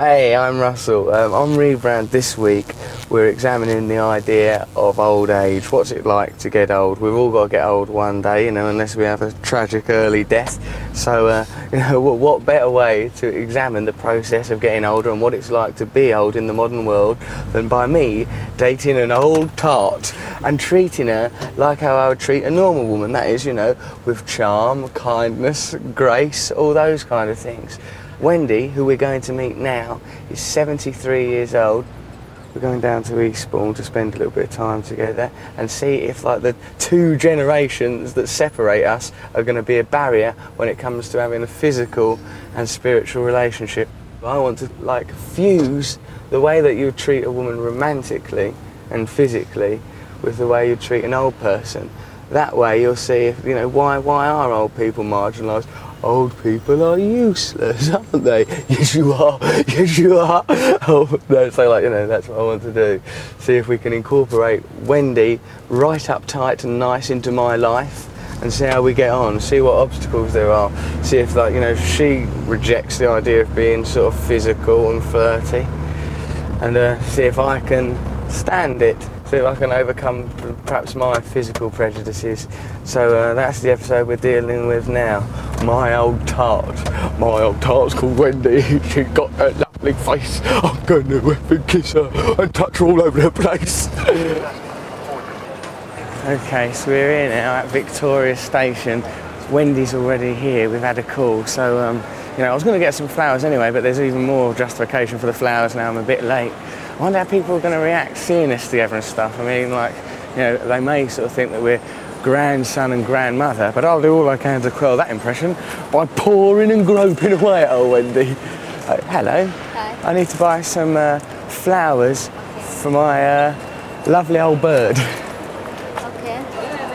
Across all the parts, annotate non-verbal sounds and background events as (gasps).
Hey, I'm Russell. Um, on Rebrand this week, we're examining the idea of old age. What's it like to get old? We've all got to get old one day, you know, unless we have a tragic early death. So, uh, (laughs) you know, what, what better way to examine the process of getting older and what it's like to be old in the modern world than by me dating an old tart and treating her like how I would treat a normal woman? That is, you know, with charm, kindness, grace, all those kind of things. Wendy, who we're going to meet now, is 73 years old. We're going down to Eastbourne to spend a little bit of time together and see if, like, the two generations that separate us are going to be a barrier when it comes to having a physical and spiritual relationship. I want to, like, fuse the way that you treat a woman romantically and physically with the way you treat an old person. That way, you'll see if, you know, why, why are old people marginalised? Old people are useless, (laughs) aren't they? Yes, you are. (laughs) Yes, you are. (laughs) Oh, no, so like, you know, that's what I want to do. See if we can incorporate Wendy right up tight and nice into my life and see how we get on, see what obstacles there are, see if like, you know, she rejects the idea of being sort of physical and flirty and uh, see if I can stand it see if I can overcome perhaps my physical prejudices. So uh, that's the episode we're dealing with now. My old tart. My old tart's called Wendy. (laughs) She got a lovely face. I'm going to whip and kiss her and touch her all over the place. okay, so we're here now at Victoria Station. Wendy's already here. We've had a call, so um, you know I was going to get some flowers anyway, but there's even more justification for the flowers now. I'm a bit late. I wonder how people are going to react seeing us together and stuff. I mean, like, you know, they may sort of think that we're grandson and grandmother, but I'll do all I can to quell that impression by pouring and groping away at old Wendy. Hello. Hi. I need to buy some uh, flowers for my uh, lovely old bird. Okay.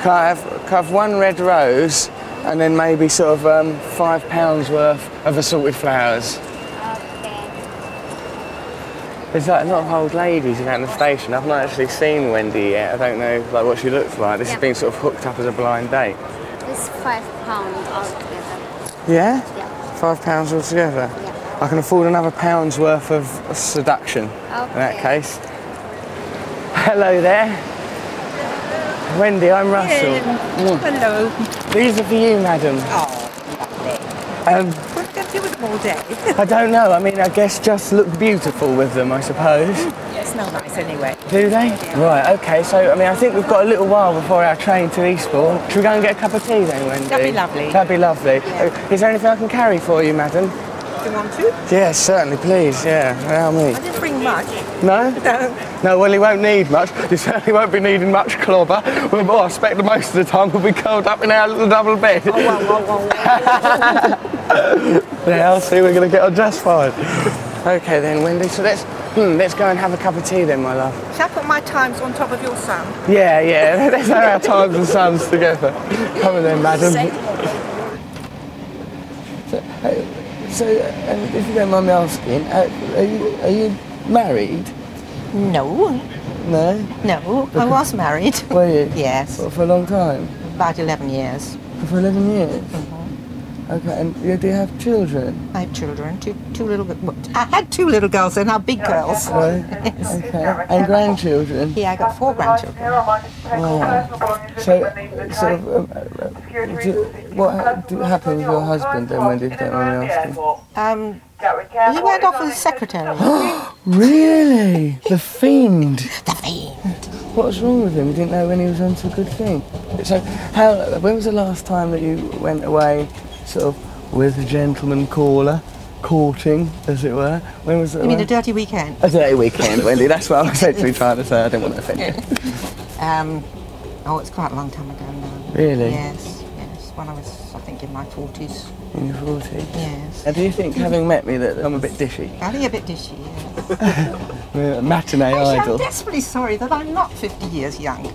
Can I, have, can I have one red rose and then maybe sort of um, five pounds worth of assorted flowers? Okay. There's like a lot of old ladies around the station. I've not actually seen Wendy yet. I don't know like what she looks like. This has been sort of hooked up as a blind date. It's five pound altogether. Yeah? Yeah. Five pounds altogether. Yeah. I can afford another pound's worth of seduction in that case. Hello there. Wendy, I'm Russell. Mm. Hello. These are for you, madam. Oh, lovely. Um, all day? (laughs) I don't know. I mean, I guess just look beautiful with them, I suppose. They smell nice anyway. Do they? Right, okay. So, I mean, I think we've got a little while before our train to Eastbourne. Should we go and get a cup of tea then, Wendy? That'd be lovely. That'd be lovely. Uh, Is there anything I can carry for you, madam? Do you want to? Yes, certainly, please. Yeah, allow me. I didn't bring much. No? (laughs) No. No, well, he won't need much. (laughs) He certainly won't be needing much clobber. Well, well, I expect the most of the time we'll be curled up in our little double bed. Oh, whoa, whoa, whoa. Yeah, I'll see. We're going to get on just fine. Okay then, Wendy. So let's hmm, let's go and have a cup of tea then, my love. Shall I put my times on top of your Sun? Yeah, yeah. (laughs) Let's have our times and Suns together. Come on then, madam. So, uh, so uh, if you don't mind me asking, uh, are you are you married? No. No. No. I was married. Were you? (laughs) Yes. For, for a long time. About 11 years. For 11 years. Okay, and you- do you have children? I have children. Two, two little. well, I had two little girls. They're now big girls. Right. (laughs) Yes. Okay. And grandchildren? Yeah, I got four grandchildren. So, sort of, um, uh, do, what do, happened with your husband then, Wendy, if you don't mind me asking? Um, he went off as a secretary. (gasps) Really? The fiend? the fiend. What's wrong with him? You didn't know when he was onto a good thing. So, how? When was the last time that you went away, sort of, with a gentleman caller, courting, as it were? When was it? You mean a dirty weekend? a dirty weekend, Wendy. That's what I was actually trying to say. I didn't want to offend you. (laughs) Um, oh, it's quite a long time ago now. Really? Yes, yes. When I was, I think, in my 40s. In your 40s. Yes. And do you think, having met me, that I'm a bit dishy? I think a bit dishy, yes. (laughs) Matinee Actually, idol. I'm desperately sorry that I'm not 50 years young.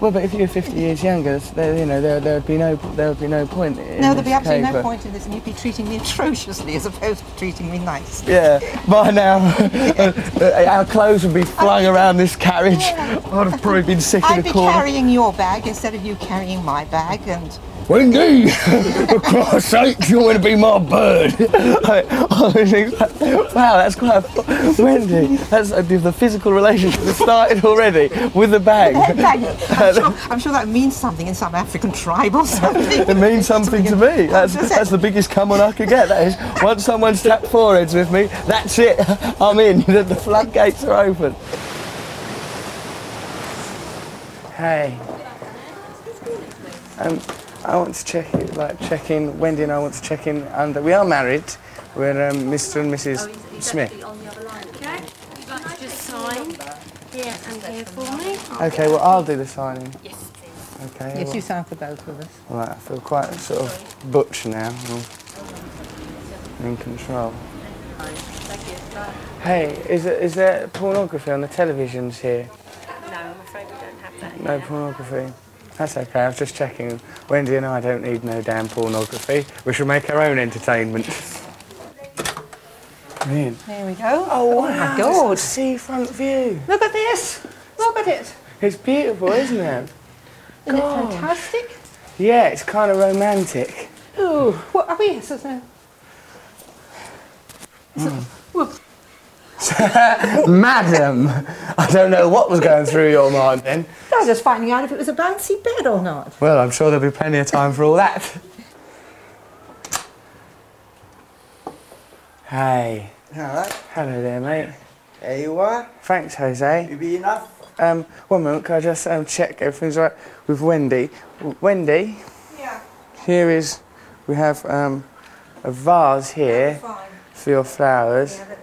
Well, but if you're 50 years younger, there, you know, there, there would be no, there would be no point. In No, there'd be absolutely no point in this, and you'd be treating me (laughs) atrociously as opposed to treating me nice. Yeah, by now, (laughs) our clothes would be flung around this carriage. I'd have probably been sick in a corner. I'd be carrying your bag instead of you carrying my bag, and Wendy, (laughs) for Christ's sake, you want to be my bird? (laughs) I, I was like, wow, that's quite a, Wendy. That's uh, the physical relationship that started already with the bag. (laughs) I'm sure, I'm sure that means something in some African tribe or something. It means something to me. That's, that's the biggest come on I could get. That is, once someone's tapped foreheads with me, that's it. I'm in. The, the floodgates are open. Hey. Um, I want to check it, like check in. Wendy and I want to check in and We are married. We're um, Mr. and Mrs. Smith. Okay. You'd like to just sign here and here for me? Okay, well I'll do the signing. Yes, please. Okay. Yes, well- you sign for both of us. Right, I feel quite sort of butch now. I'm in control. Hey, is, it, is there pornography on the televisions here? No, I'm afraid we don't have that. No pornography. That's okay, I was just checking. Wendy and I don't need no damn pornography. We shall make our own entertainment. Brilliant. There we go. Oh, oh my God. Seafront view. Look at this. Look at it. It's beautiful, isn't it? Isn't it God. fantastic? Yeah, it's kind of romantic. Oh, what are we? Is there- (laughs) Madam, I don't know what was going through your mind then. I was just finding out if it was a bouncy bed or not. Well, I'm sure there'll be plenty of time for all that. Hey. Alright, Hello there, mate. there you are. Thanks, Jose. You be enough? Um, one moment, can I just um, check everything's all right with Wendy? W- Wendy, Yeah, here is, we have um, a vase here fine. for your flowers. Yeah, that'd be great.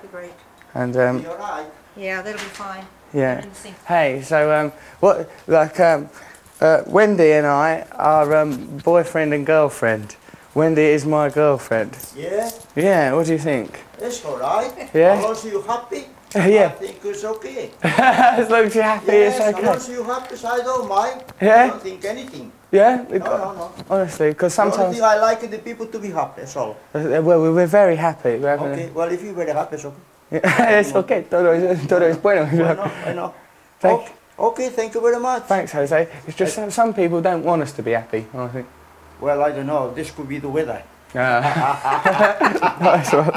And um, You alright? Yeah, that'll be fine. yeah. Hey, so um, what, like, um, uh, Wendy and I are um, boyfriend and girlfriend. Wendy is my girlfriend. Yeah, Yeah, what do you think? It's alright. Yeah? As long as you're happy, (laughs) Yeah. I think it's okay. (laughs) as long as you're happy, yes, it's as long as you're happy, I don't mind. Yeah? I don't think anything. Yeah? No, no, no. Honestly, because The only sometimes, thing I like is the people to be happy, that's all. uh, well, we're very happy. We're having Okay, well, if you're very happy, it's okay. A... (laughs) es okay, todo es, todo es bueno. I know, I know. Thank- okay, okay, thank you very much. Thanks, Jose. It's just some, some people don't want us to be happy, I think. Well, I don't know, this could be the weather. Ah. (laughs) nice one.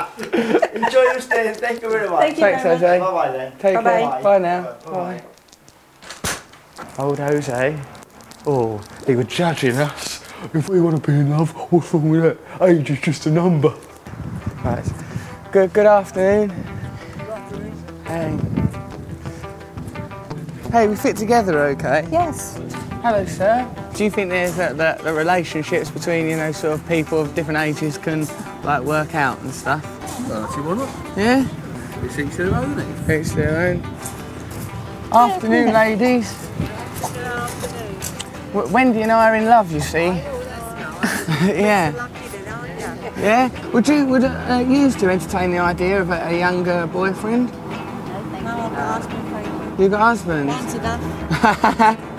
Enjoy your stay, thank you very much. Thank you Thanks, very much. Jose. Bye-bye then. Take care. Bye-bye. Bye now. Bye. Bye. Old Jose. Oh, he was judging us. If we want to be in love, what's wrong with that? Age is just a number. Right. Good. Good afternoon. Hey. Hey, we fit together, okay? Yes. Hello, sir. Do you think there's that, that the relationships between you know sort of people of different ages can like work out and stuff? Well, see why not? Yeah. It's each their own, isn't it? Each their own. Afternoon, ladies. W- Wendy and I are in love, you see. (laughs) yeah. Yeah. Would you would uh, you used to entertain the idea of a, a younger boyfriend? You got husband? (laughs)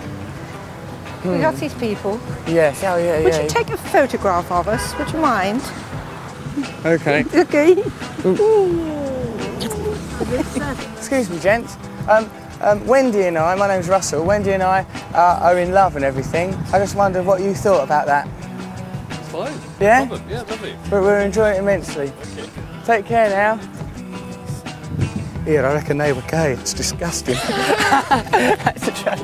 We got these people. Yes. Oh yeah, Would yeah. you take a photograph of us? Would you mind? okay. (laughs) Okay. Excuse me, gents. Um, um, Wendy and I, my name's Russell. Wendy and I uh, are in love and everything. I just wondered what you thought about that. It's fine. Yeah? Problem. Yeah, lovely. But we're enjoying it immensely. Okay. Take care now. Here, I reckon they were gay. It's disgusting. (laughs) That's a joke.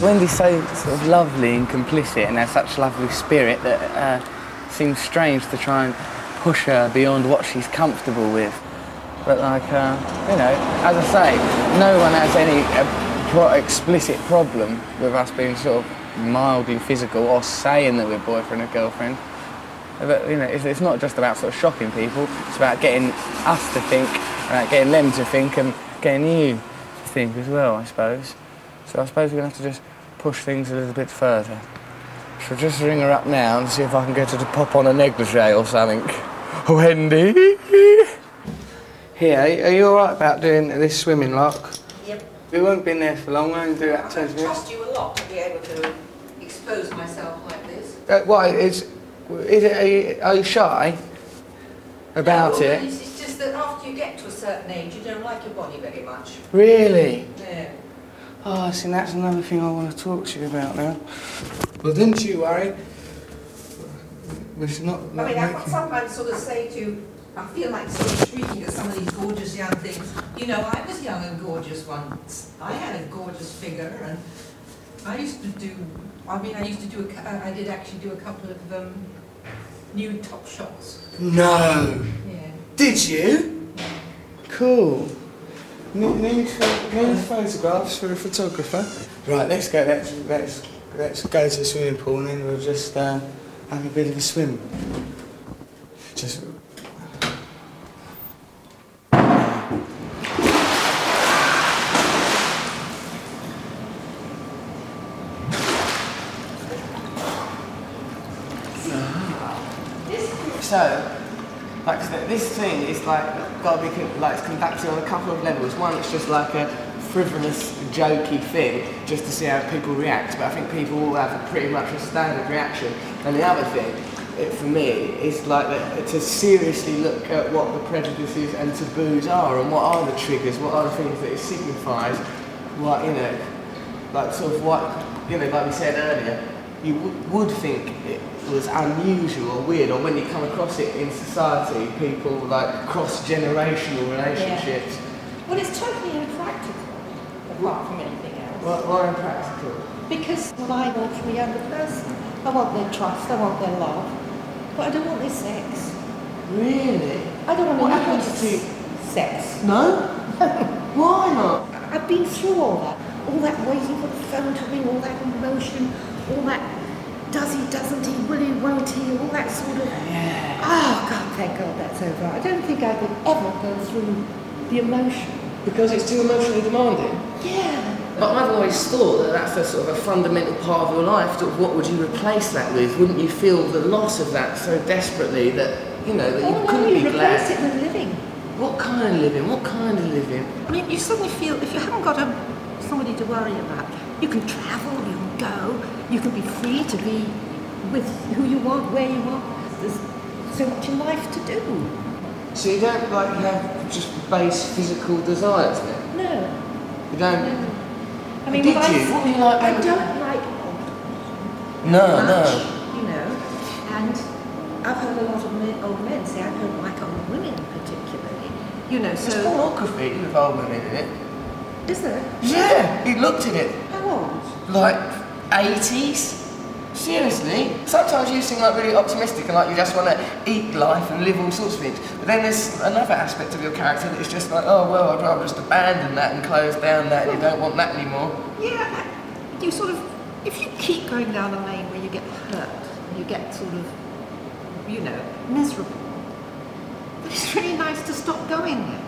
Wendy's so sort of lovely and complicit and has such lovely spirit that uh, seems strange to try and push her beyond what she's comfortable with. But like, uh, you know, as I say, no one has any uh, pro- explicit problem with us being sort of mildly physical or saying that we're boyfriend or girlfriend. But you know, it's, it's not just about sort of shocking people. It's about getting us to think, uh, getting them to think, and getting you to think as well, I suppose. So I suppose we're gonna have to just push things a little bit further. So just ring her up now and see if I can get her to pop on a negligee or something. Oh, (laughs) Wendy. Here, are you all right about doing this swimming lock? Yep. We won't be in there for long. We'll only do that ten minutes. you a lot to be able to expose myself like this. Uh, why is is it? Are you, are you shy about it? It's, it's just that after you get to a certain age, you don't like your body very much. Really? Yeah. Oh, see, that's another thing I want to talk to you about now. Well, didn't you worry? It's not, I not mean, I making- sometimes sort of say to, you, I feel like sort of shrieking at some of these gorgeous young things. You know, I was young and gorgeous once. I had a gorgeous figure, and I used to do. I mean, I used to do. A, cou- I did actually do a couple of um, nude top shots. No! Yeah. Did you? Cool. Need, need, need photographs for a photographer. Right, let's go. Let's let's let's go to the swimming pool and then we'll just uh, have a bit of a swim. Just. So, like th- this thing is like got to be like it's conducted on a couple of levels. One, it's just like a frivolous, jokey thing, just to see how people react. But I think people all have pretty much a standard reaction. And the other thing, it, for me, is like that, to seriously look at what the prejudices and taboos are, and what are the triggers, what are the things that it signifies, what you know, like sort of what you know, like we said earlier, you w- would think it was unusual or weird, or when you come across it in society, people like cross generational relationships. Well, it's totally impractical, apart from anything else. Why, why impractical? Because what I want from a younger person, I want their trust, I want their love, but I don't want their sex. Really? I don't want What happens to- sex. No? (laughs) Why not? I've been through all that. All that waiting for the phone to ring, all that emotion, all that does he, doesn't he, will he, won't he, all that sort of. Yeah. Oh, God, thank God that's over. I don't think I could ever go through the emotion. Because it's too emotionally demanding. Yeah. But I've always thought that that's a sort of a fundamental part of your life. Sort of what would you replace that with? Wouldn't you feel the loss of that so desperately that you know that you oh, no, couldn't you be replace glad? it with living. What kind of living? What kind of living? I mean, you suddenly feel if you haven't got a, somebody to worry about, you can travel, you go, you can be free to be with who you want, where you want. There's so much in life to do. So you don't like have just base physical desires then? No, You don't. no. I mean, Did what I- you? What were you like I don't like old No, much, no. you know. And I've heard a lot of men, old men say I don't like old women particularly. You know, so pornography with old women in it. is there? Yeah, he looked at it. How old? Like 80s? Seriously? Sometimes you seem like really optimistic and like you just want to eat life and live all sorts of things. But then there's another aspect of your character that is just like, oh well, I'd rather just abandon that and close down that. You don't want that anymore. Yeah, you sort of, if you keep going down a lane where you get hurt, and you get sort of, you know, miserable, then it's really nice to stop going there.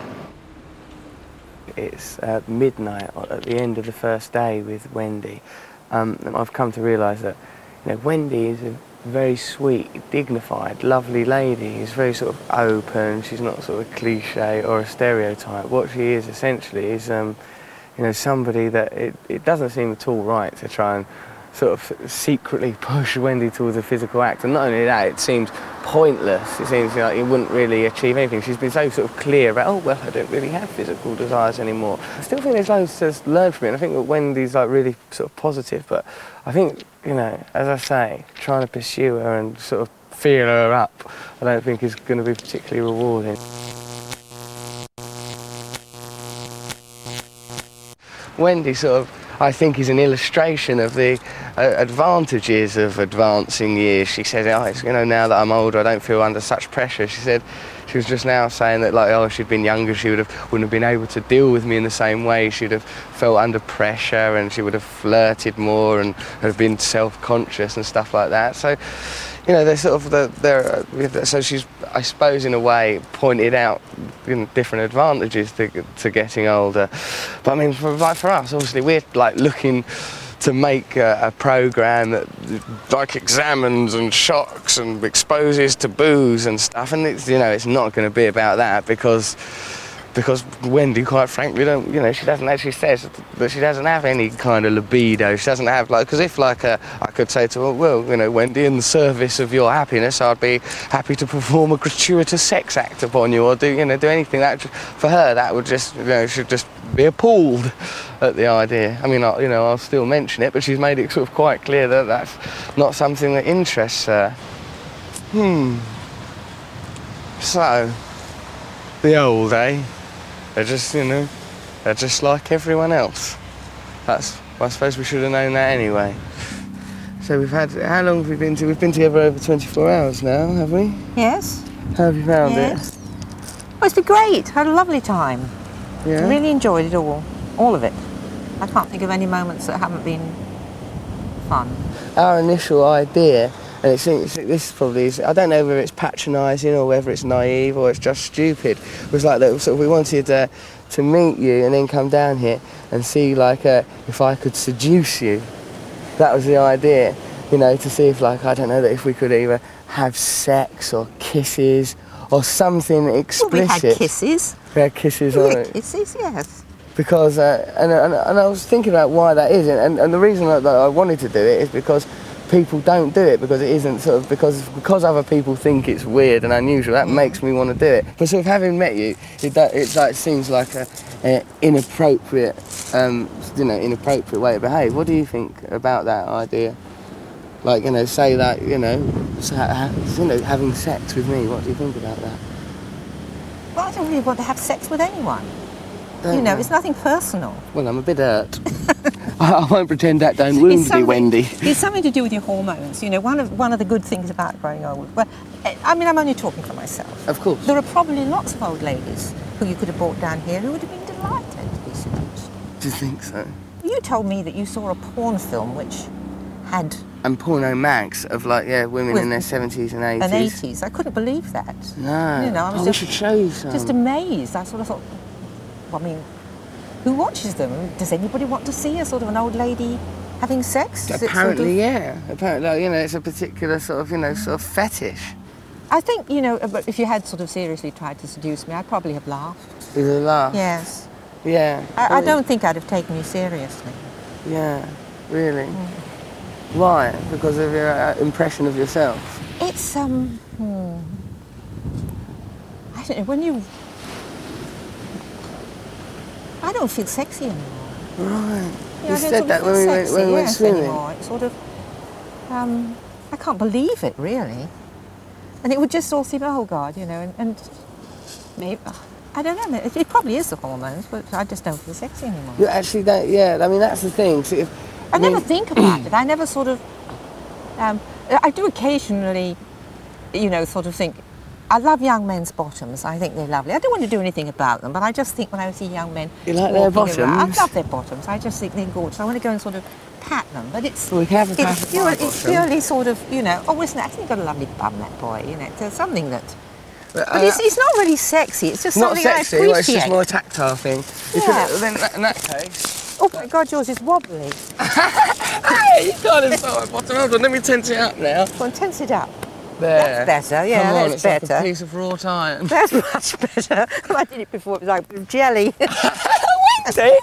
It's uh, midnight at the end of the first day with Wendy, um, I've come to realise that you know, Wendy is a very sweet, dignified, lovely lady. She's very sort of open. She's not sort of cliche or a stereotype. What she is essentially is, um, you know, somebody that it, it doesn't seem at all right to try and sort of secretly push Wendy towards a physical act. And not only that, it seems pointless. It seems like you wouldn't really achieve anything. She's been so sort of clear about, oh, well, I don't really have physical desires anymore. I still think there's loads to learn from it. And I think that Wendy's like really sort of positive. But I think, you know, as I say, trying to pursue her and sort of feel her up, I don't think is going to be particularly rewarding. Wendy sort of, I think, is an illustration of the uh, advantages of advancing years. She said, oh, you know, now that I'm older, I don't feel under such pressure. She said, she was just now saying that, like, oh, if she'd been younger, she would have wouldn't have been able to deal with me in the same way. She'd have felt under pressure, and she would have flirted more, and have been self-conscious and stuff like that. So, you know, they're sort of the, they're, so she's, I suppose, in a way, pointed out you know, different advantages to, to getting older. But I mean, for, like for us, obviously, we're like looking to make a, a program that like examines and shocks and exposes taboos and stuff. And it's, you know, it's not going to be about that because because Wendy, quite frankly, don't you know she doesn't actually says that she doesn't have any kind of libido. She doesn't have like because if like a, I could say to her, well, you know, Wendy, in the service of your happiness, I'd be happy to perform a gratuitous sex act upon you, or do you know do anything that for her that would just you know should just be appalled at the idea. I mean, I, you know, I'll still mention it, but she's made it sort of quite clear that that's not something that interests her. Hmm. So, the old, eh? They're just, you know, they're just like everyone else. That's, I suppose we should have known that anyway. So we've had, how long have we been to? We've been together over 24 hours now, have we? Yes. How have you found Yes. Well, it's been great. Had a lovely time. Yeah. Really enjoyed it all. All of it. I can't think of any moments that haven't been fun. our initial idea, and it seems this probably is, I don't know whether it's patronising or whether it's naive or it's just stupid, It was like that of we wanted uh, to meet you and then come down here and see like uh, if I could seduce you. That was the idea, you know, to see if like, I don't know, that if we could either have sex or kisses or something Well, we explicit. had kisses. We had kisses We on had it kisses, yes. because uh, and, and, and I was thinking about why that is, and, and the reason that I wanted to do it is because people don't do it because it isn't sort of because because other people think it's weird and unusual. That makes me want to do it. But sort of having met you, it that it like seems like a, a inappropriate, um, you know, inappropriate way to behave. What do you think about that idea? Like you know, say that you know, s- ha- ha- you know, having sex with me. What do you think about that? Well, I don't really want to have sex with anyone. Don't you know, you? it's nothing personal. Well, I'm a bit hurt. (laughs) (laughs) I won't pretend that don't wound me, Wendy. It's something to do with your hormones. You know, one of one of the good things about growing old. Well, I mean, I'm only talking for myself. Of course. There are probably lots of old ladies who you could have brought down here who would have been delighted to be seduced. Do you think so? You told me that you saw a porn film which had And porno mags of like, yeah, women in their 70s and 80s. an 80s. I couldn't believe that. No. You know, I was oh, just- we should show you some. Just amazed. I sort of thought, well, I mean, who watches them? Does anybody want to see a sort of an old lady having sex? Is it sort Apparently, of- yeah. Apparently, you know, it's a particular sort of, you know, sort of fetish. I think, you know, but if you had sort of seriously tried to seduce me, I'd probably have laughed. Is a laugh. Yes. Yeah. I, I don't think I'd have taken you seriously. Yeah. Really. Mm. Why? Because of your uh, impression of yourself. It's, um, hmm. I don't know, when you. I don't feel sexy anymore. Right. You I said that when we went, when we went swimming. Anymore. It's sort of, um, I can't believe it really, and it would just all seem, oh God, you know, and, and maybe I don't know. It, it probably is the hormones, but I just don't feel sexy anymore. You actually don't, yeah, I mean, that's the thing. See, if, I never mean- think about it. I never sort of. Um, I do occasionally, you know, sort of think. I love young men's bottoms. I think they're lovely. I don't want to do anything about them, but I just think when I see young men, You like their walking around- bottoms? I love their bottoms. I just think they're gorgeous. I want to go and sort of pat them, but it's Well, we can have a it's, pure, it's purely sort of you know. Oh, isn't that? I think you've got a lovely bum, that boy. You know, there's something that. uh, But it's, it's not really sexy. It's just not something sexy, I well, appreciate. it's just more a tactile thing. Yeah. then in that case, Oh my God, yours is wobbly. (laughs) hey, you can't insult my bottom. Hold on, let me tense it up now. Well, tense it up. There. That's better, yeah, Come on, that's it's like better. a piece of wrought iron. (laughs) That's much better. (laughs) I did it before. It was like jelly. See?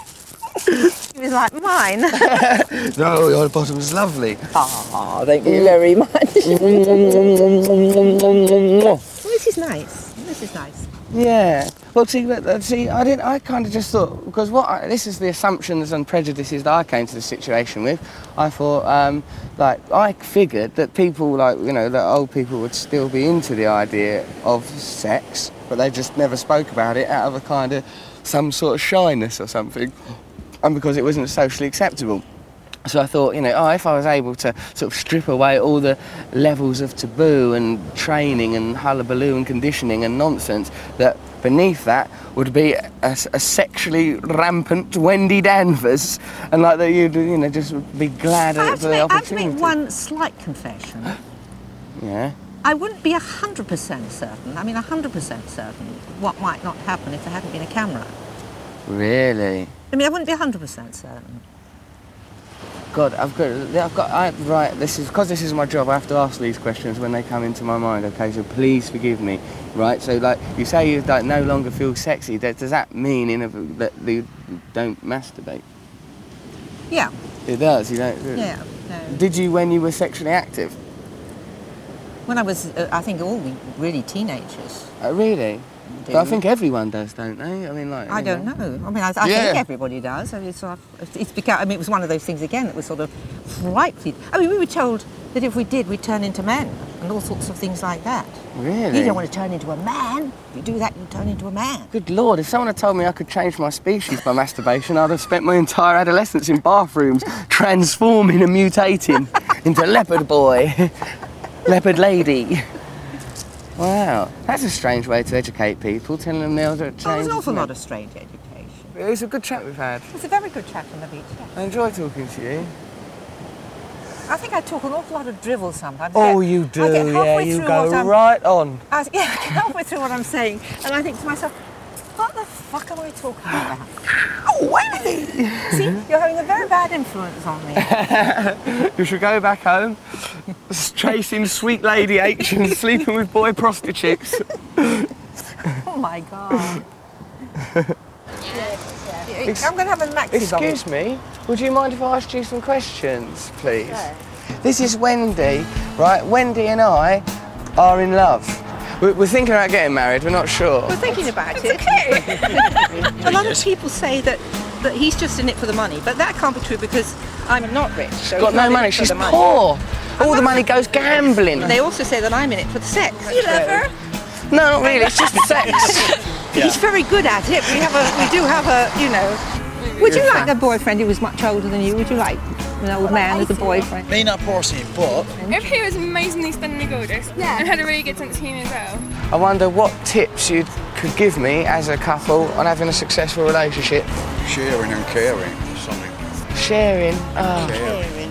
(laughs) it was like mine. No, your bottom is lovely. Oh, thank you very much. this is nice. This is nice. Well, see, see, I didn't. I kind of just thought because what I, this is the assumptions and prejudices that I came to the situation with. I thought, um, like, I figured that people, like, you know, that old people would still be into the idea of sex, but they just never spoke about it out of a kind of some sort of shyness or something, and because it wasn't socially acceptable. So I thought, you know, oh, if I was able to sort of strip away all the levels of taboo and training and hullabaloo and conditioning and nonsense, that beneath that would be a, a sexually rampant Wendy Danvers, and like that you'd, you know, just be glad I of have, to the make, I have to make one slight confession. Yeah. I wouldn't be 100% certain, I mean 100% certain, what might not happen if there hadn't been a camera. Really. I mean, I wouldn't be 100% certain. God, I've got, I've got, I, right, this is, because this is my job, I have to ask these questions when they come into my mind, okay, so please forgive me, right, so like, you say you like, no longer feel sexy, that, does that mean in a, that you don't masturbate? Yeah, It does, you don't? yeah. No. Did you when you were sexually active? When I was, uh, I think all we really teenagers. Uh, really? Do. But I think everyone does, don't they? I mean, like. I don't know. I mean, I, I Yeah. think everybody does. I mean, it's, sort of, it's become, I mean, it was one of those things again that was sort of frightfully. I mean, we were told that if we did, we'd turn into men and all sorts of things like that. Really? You don't want to turn into a man. If you do that, you turn into a man. Good lord, if someone had told me I could change my species by masturbation, I'd have spent my entire adolescence in bathrooms (laughs) transforming and mutating into leopard boy, (laughs) leopard lady. Wow, that's a strange way to educate people, telling them they'll change. Oh, there's an awful lot of strange education. It's a good chat we've had. It's a very good chat on the beach. Yeah. I enjoy talking to you. I think I talk an awful lot of drivel sometimes. Oh, you do, yeah, you go right on. I yeah, (laughs) I get halfway through what I'm saying, and I think to myself, fuck am I talking (gasps) about? Oh, Wendy! See, you're having a very bad influence on me. (laughs) You should go back home, chasing sweet lady H and sleeping with boy prostitutes. (laughs) Oh my god. (laughs) I'm going to have a maxi bomb. Excuse me, would you mind if I asked you some questions, please? This is Wendy, right? Wendy and I are in love. We're, we're thinking about getting married, we're not sure. We're thinking about it. (laughs) a lot of people say that, that he's just in it for the money, but that can't be true because I'm not rich. So Got no not money, she's the money. poor. All the money goes gambling. They also say that I'm in it for the sex. You love her? No, not really, it's just the sex. (laughs) He's very good at it. We have a, we do have a, you know. Would you like a boyfriend who was much older than you? Would you like an old man as a boyfriend? May not porcine, but If he was amazingly stunningly gorgeous Yeah. and had a really good sense of humour as well. I wonder what tips you could give me as a couple on having a successful relationship. sharing and caring. Something. Sharing. Oh.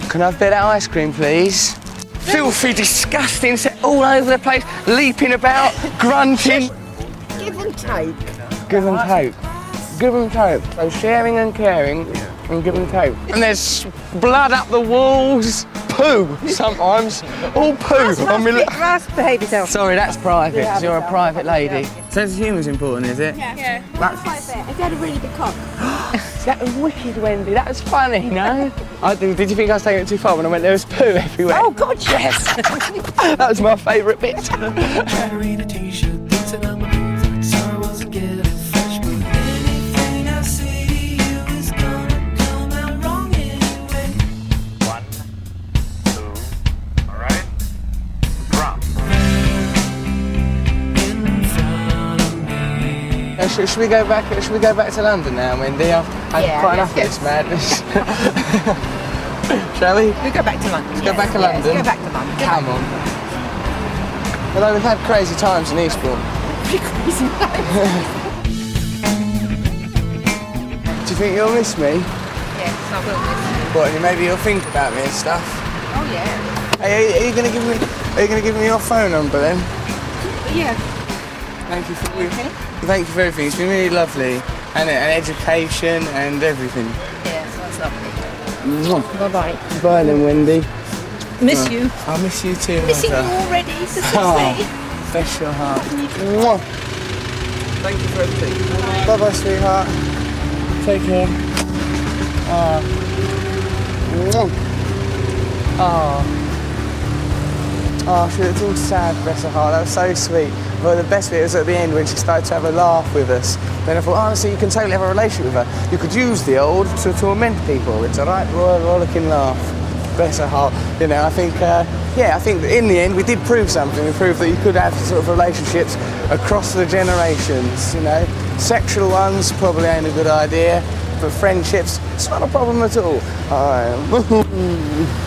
Can I have a bit of ice cream, please? Filthy, disgusting, set all over the place, leaping about, grunting. Give and take. Give and take. Give and take. So sharing and caring and give and take. And there's blood up the walls, poo sometimes, all poo. I mean, look- Must behave yourself. Sorry, that's private, 'cause you're a private lady. Sense of humour's important, is it? Yeah. That's, If you had a really big cock. (gasps) that was wicked, Wendy. That was funny, no? I, did did you think I was taking it too far when I went there was poo everywhere? Oh, God, yes. (laughs) that was my favourite bit. Should, should we go back? Should we go back to London now, Wendy? I've had Yeah, quite enough of this madness. (laughs) Shall we? We go back to London. Let's Go back to London. Go back to London. Come on. Although we've had crazy times in Eastbourne. Pretty crazy Do you think you'll miss me? Yes, I will miss you. What? Maybe you'll think about me and stuff. Oh, yeah. Hey, are, you going to give me? Are you going to give me your phone number then? Yeah. Thank you for Thank you for everything. It's been really lovely, and, and education and everything. Yes, that's lovely. Bye-bye. Bye then, Wendy. Miss you. I'll miss you too. Missing you already. So Oh, bless your heart. Mwah. Thank you for everything. Bye bye, sweetheart. Take care. Ah. Mwah. Oh. Oh, she looked all sad, bless her heart. That was so sweet. But the best bit was at the end when she started to have a laugh with us. Then I thought, honestly, you can totally have a relationship with her. You could use the old to torment people. It's a right royal rollicking laugh. Bless her heart. You know, I think, uh, yeah, I think in the end we did prove something. We proved that you could have sort of relationships across the generations. You know, sexual ones probably ain't a good idea, but friendships, it's not a problem at all. Am. (laughs)